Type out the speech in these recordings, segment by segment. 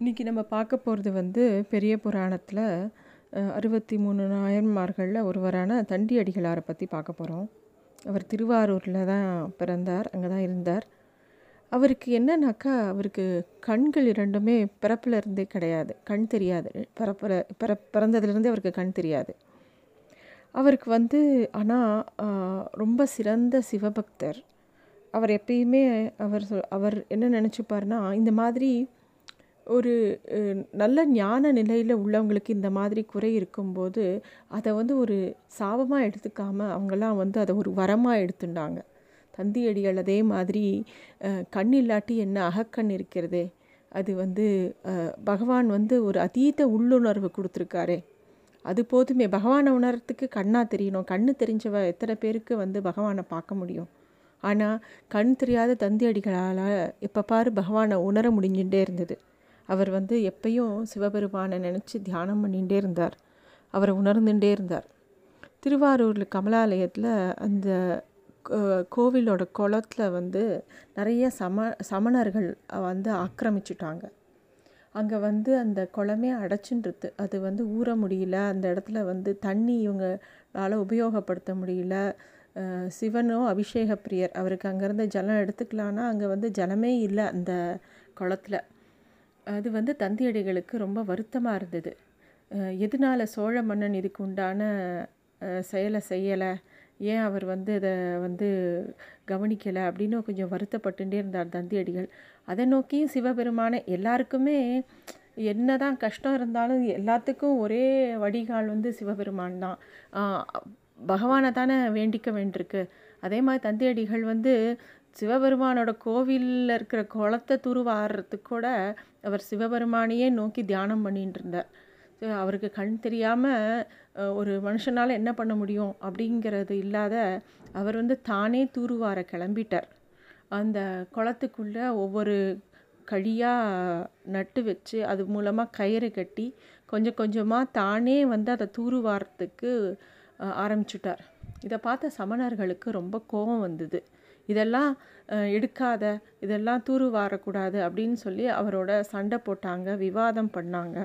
இன்றைக்கி நம்ம பார்க்க போகிறது வந்து பெரிய புராணத்தில் அறுபத்தி மூணு நாயன்மார்களில் ஒருவரான தண்டி அடிகளாரை பற்றி பார்க்க போகிறோம் அவர் திருவாரூரில் தான் பிறந்தார் அங்கே தான் இருந்தார். அவருக்கு என்னன்னாக்கா அவருக்கு கண்கள் இரண்டுமே பிறப்பில் இருந்தே கிடையாது. கண் தெரியாது. பிறப்பில் பிற பிறந்ததுலேருந்தே அவருக்கு கண் தெரியாது. அவருக்கு வந்து ஆனால் ரொம்ப சிறந்த சிவபக்தர். அவர் எப்பயுமே அவர் சொல் அவர் என்ன நினச்சிப்பார்னா இந்த மாதிரி ஒரு நல்ல ஞான நிலையில் உள்ளவங்களுக்கு இந்த மாதிரி குறை இருக்கும்போது அதை வந்து ஒரு சாபமாக எடுத்துக்காமல் அவங்கெல்லாம் வந்து அதை ஒரு வரமாக எடுத்துட்டாங்க. தந்தியடிகள் அதே மாதிரி கண் இல்லாட்டி என்ன அகக்கண் இருக்கிறதே அது வந்து பகவான் வந்து ஒரு அதீத உள்ளுணர்வு கொடுத்துருக்காரே. அது போதுமே பகவானை உணர்றதுக்கு கண்ணாக தெரியணும். கண்ணு தெரிஞ்சவ எத்தனை பேருக்கு வந்து பகவானை பார்க்க முடியும்? ஆனால் கண் தெரியாத தந்தி அடிகளால் எப்போ பாரு பகவானை உணர முடிஞ்சுட்டே இருந்தது. அவர் வந்து எப்பயும் சிவபெருமானை நினச்சி தியானம் பண்ணிகிட்டே இருந்தார். அவரை உணர்ந்துட்டே இருந்தார். திருவாரூரில் கமலாலயத்தில் அந்த கோ- கோவிலோட குளத்தில் வந்து நிறைய சம சமணர்கள் வந்து ஆக்கிரமிச்சிட்டாங்க. அங்கே வந்து அந்த குளமே அடைச்சின்றது அது வந்து ஊற முடியல அந்த இடத்துல வந்து தண்ணி இவங்களால உபயோகப்படுத்த முடியல. சிவனோ சிவனும் அபிஷேக பிரியர் அவருக்கு அங்கேருந்து ஜலம் எடுத்துக்கலான்னா அங்கே வந்து ஜலமே இல்லை அந்த குளத்தில். அது வந்து தந்தியடிகளுக்கு ரொம்ப வருத்தமாக இருந்தது. எதனால் எதனால சோழ மன்னன் இதுக்கு உண்டான செயலை செய்யலை? ஏன் அவர் வந்து இதை வந்து கவனிக்கலை? அப்படின்னு கொஞ்சம் வருத்தப்பட்டுட்டே இருந்தார் தந்தியடிகள். அதை நோக்கியும் சிவபெருமானை எல்லாருக்குமே என்னதான் கஷ்டம் இருந்தாலும் எல்லாத்துக்கும் ஒரே வடிகால் வந்து சிவபெருமான் தான். பகவானை தானே வேண்டிக்க வேண்டியிருக்கு. அதே மாதிரி தந்தியடிகள் வந்து சிவபெருமானோட கோவிலில் இருக்கிற குளத்தை துருவாடுறதுக்கு கூட அவர் சிவபெருமானையே நோக்கி தியானம் பண்ணிட்டு இருந்தார். அவருக்கு கண் தெரியாமல் ஒரு மனுஷனால் என்ன பண்ண முடியும் அப்படிங்கிறது இல்லாத அவர் வந்து தானே தூருவார கிளம்பிட்டார். அந்த குளத்துக்குள்ளே ஒவ்வொரு கழியாக நட்டு வச்சு அது மூலமாக கயிறு கட்டி கொஞ்சம் கொஞ்சமாக தானே வந்து அதை தூருவாரத்துக்கு ஆரம்பிச்சுட்டார். இதை பார்த்த சமணர்களுக்கு ரொம்ப கோபம் வந்தது. இதெல்லாம் எடுக்காத இதெல்லாம் தூரு வாரக்கூடாது அப்படின்னு சொல்லி அவரோட சண்டை போட்டாங்க விவாதம் பண்ணாங்க.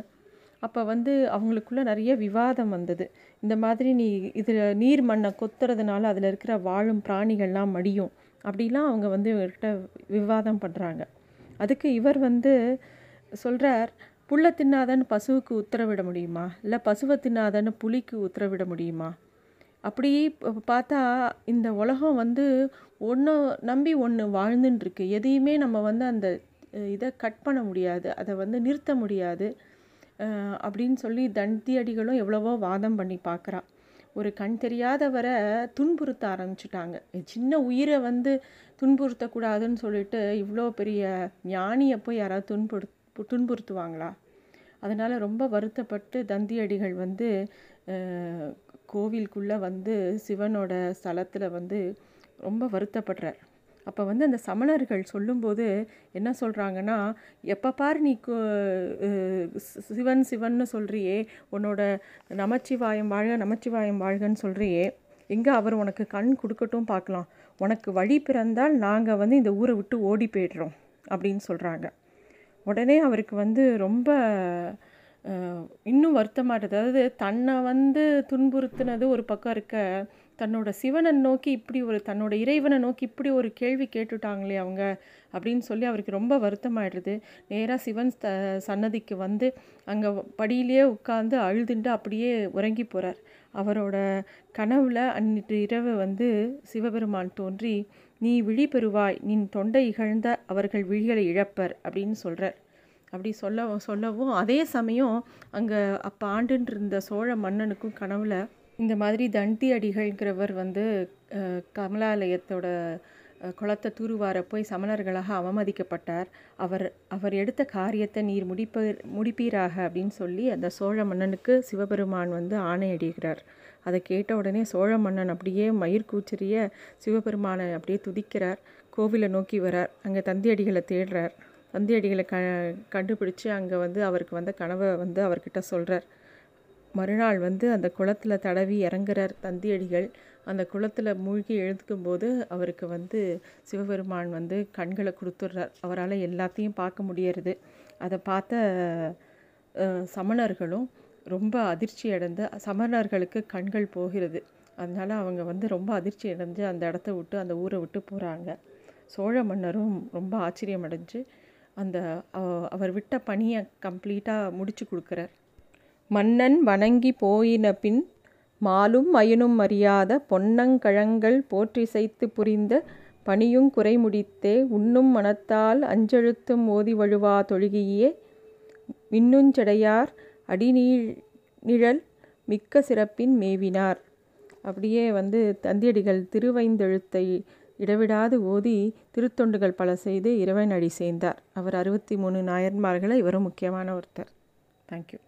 அப்போ வந்து அவங்களுக்குள்ள நிறைய விவாதம் வந்தது. இந்த மாதிரி நீ இதில் நீர் மண்ணை கொத்துறதுனால அதில் இருக்கிற வாழும் பிராணிகள்லாம் மடியும் அப்படிலாம் அவங்க வந்து இவர்கிட்ட விவாதம் பண்ணுறாங்க அதுக்கு இவர் வந்து சொல்கிறார் புல்ல தின்னாதன்னு பசுவுக்கு உத்தரவிட முடியுமா? இல்லை பசுவை தின்னாதன்னு புலிக்கு உத்தரவிட முடியுமா? அப்படி பார்த்தா இந்த உலகம் வந்து ஒன்று நம்பி ஒன்று வாழ்ந்துன்ட்ருக்கு எதையுமே நம்ம வந்து அந்த இதை கட் பண்ண முடியாது. அதை வந்து நிறுத்த முடியாது. அப்படின்னு சொல்லி தண்டி அடிகளும் எவ்வளவோ வாதம் பண்ணி பார்க்குறா. ஒரு கண் தெரியாதவரை துன்புறுத்த ஆரம்பிச்சிட்டாங்க. சின்ன உயிரை வந்து துன்புறுத்தக்கூடாதுன்னு சொல்லிட்டு இவ்வளோ பெரிய ஞானியை போய் யாராவது துன்புறு துன்புறுத்துவாங்களா? அதனால் ரொம்ப வருத்தப்பட்டு தந்தியடிகள் வந்து கோவிலுக்குள்ளே வந்து சிவனோட ஸ்தலத்தில் வந்து ரொம்ப வருத்தப்படுறார். அப்போ வந்து அந்த சமணர்கள் சொல்லும்போது என்ன சொல்கிறாங்கன்னா எப்போ பார் நீ கு- சிவன் சிவன்னு சொல்கிறியே உன்னோட நமச்சிவாயம் வாழ்க நமச்சிவாயம் வாழ்கன்னு சொல்கிறியே எங்கே அவர் உனக்கு கண் கொடுக்கட்டும் பார்க்கலாம் உனக்கு வழி பிறந்தால் நாங்கள் வந்து இந்த ஊரை விட்டு ஓடி போய்டுறோம். அப்படின்னு சொல்கிறாங்க உடனே அவருக்கு வந்து ரொம்ப இன்னும் வருத்தமாட்டது அதாவது தன்னை வந்து துன்புறுத்தினது ஒரு பக்கம் இருக்க தன்னோட சிவனை நோக்கி இப்படி ஒரு தன்னோட இறைவனை நோக்கி இப்படி ஒரு கேள்வி கேட்டுட்டாங்களே அவங்க அப்படின்னு சொல்லி அவருக்கு ரொம்ப வருத்தமாயிடுது நேராக சிவன் த சன்னதிக்கு வந்து அங்கே படியிலேயே உட்காந்து அழுதுண்டு அப்படியே உறங்கி போகிறார் அவரோட கனவுல அன்னிட்டு இரவு வந்து சிவபெருமான் தோன்றி நீ விழி பெறுவாய் நின் தொண்டை இகழ்ந்த அவர்கள் விழிகளை இழப்பர் அப்படின்னு சொல்கிறார் அப்படி சொல்ல சொல்லவும் அதே சமயம் அங்கே அப்போ ஆண்டுன்னு இருந்த சோழ மன்னனுக்கும் கனவுல இந்த மாதிரி தண்டி அடிகள்ங்கிறவர் வந்து கமலாலயத்தோட குளத்தை தூருவார போய் சமணர்களாக அவமதிக்கப்பட்டார். அவர் அவர் எடுத்த காரியத்தை நீர் முடிப்ப முடிப்பீராக அப்படின்னு சொல்லி அந்த சோழ மன்னனுக்கு சிவபெருமான் வந்து ஆணையடிகிறார். அதை கேட்ட உடனே சோழ மன்னன் அப்படியே மயிர் கூச்சரிய சிவபெருமானை அப்படியே துதிக்கிறார். கோவிலை நோக்கி வரார். அங்கே தந்தியடிகளை தேடுறார். தந்தியடிகளை க கண்டுபிடிச்சு அங்கே வந்து அவருக்கு வந்த கனவை வந்து அவர்கிட்ட சொல்கிறார் மறுநாள் வந்து அந்த குளத்தில் தடவி இறங்குறார் தந்தியடிகள். அந்த குளத்தில் மூழ்கி எழுதுக்கும்போது அவருக்கு வந்து சிவபெருமான் வந்து கண்களை கொடுத்துட்றார். அவரால் எல்லாத்தையும் பார்க்க முடியறது. அதை பார்த்த சமணர்களும் ரொம்ப அதிர்ச்சி அடைந்து சமணர்களுக்கு கண்கள் போகிறது. அதனால் அவங்க வந்து ரொம்ப அதிர்ச்சி அடைஞ்சு அந்த இடத்த விட்டு அந்த ஊரை விட்டு போகிறாங்க சோழ மன்னரும் ரொம்ப ஆச்சரியம் அடைஞ்சு அந்த அவர் விட்ட பணியை கம்ப்ளீட்டாக முடிச்சு கொடுக்குறார். மன்னன் வணங்கி போயின பின் மாலும் மயனும் அறியாத பொன்னங்கழங்கள் போற்றிசைத்து புரிந்த பணியும் குறை முடித்தே உண்ணும் மனத்தால் அஞ்செழுத்தும் ஓதி வழுவா தொழுகியே மின்னுஞ்சடையார் அடிநீழ் நிழல் மிக்க சிறப்பின் மேவினார். அப்படியே வந்து தந்தியடிகள் திருவைந்தெழுத்தை இடைவிடாது ஓதி திருத்தொண்டுகள் பல செய்து இறைவன் அடி சேர்ந்தார். அவர் அறுபத்தி மூணு நாயன்மார்களை இவரும் முக்கியமான ஒருத்தர். தேங்க்யூ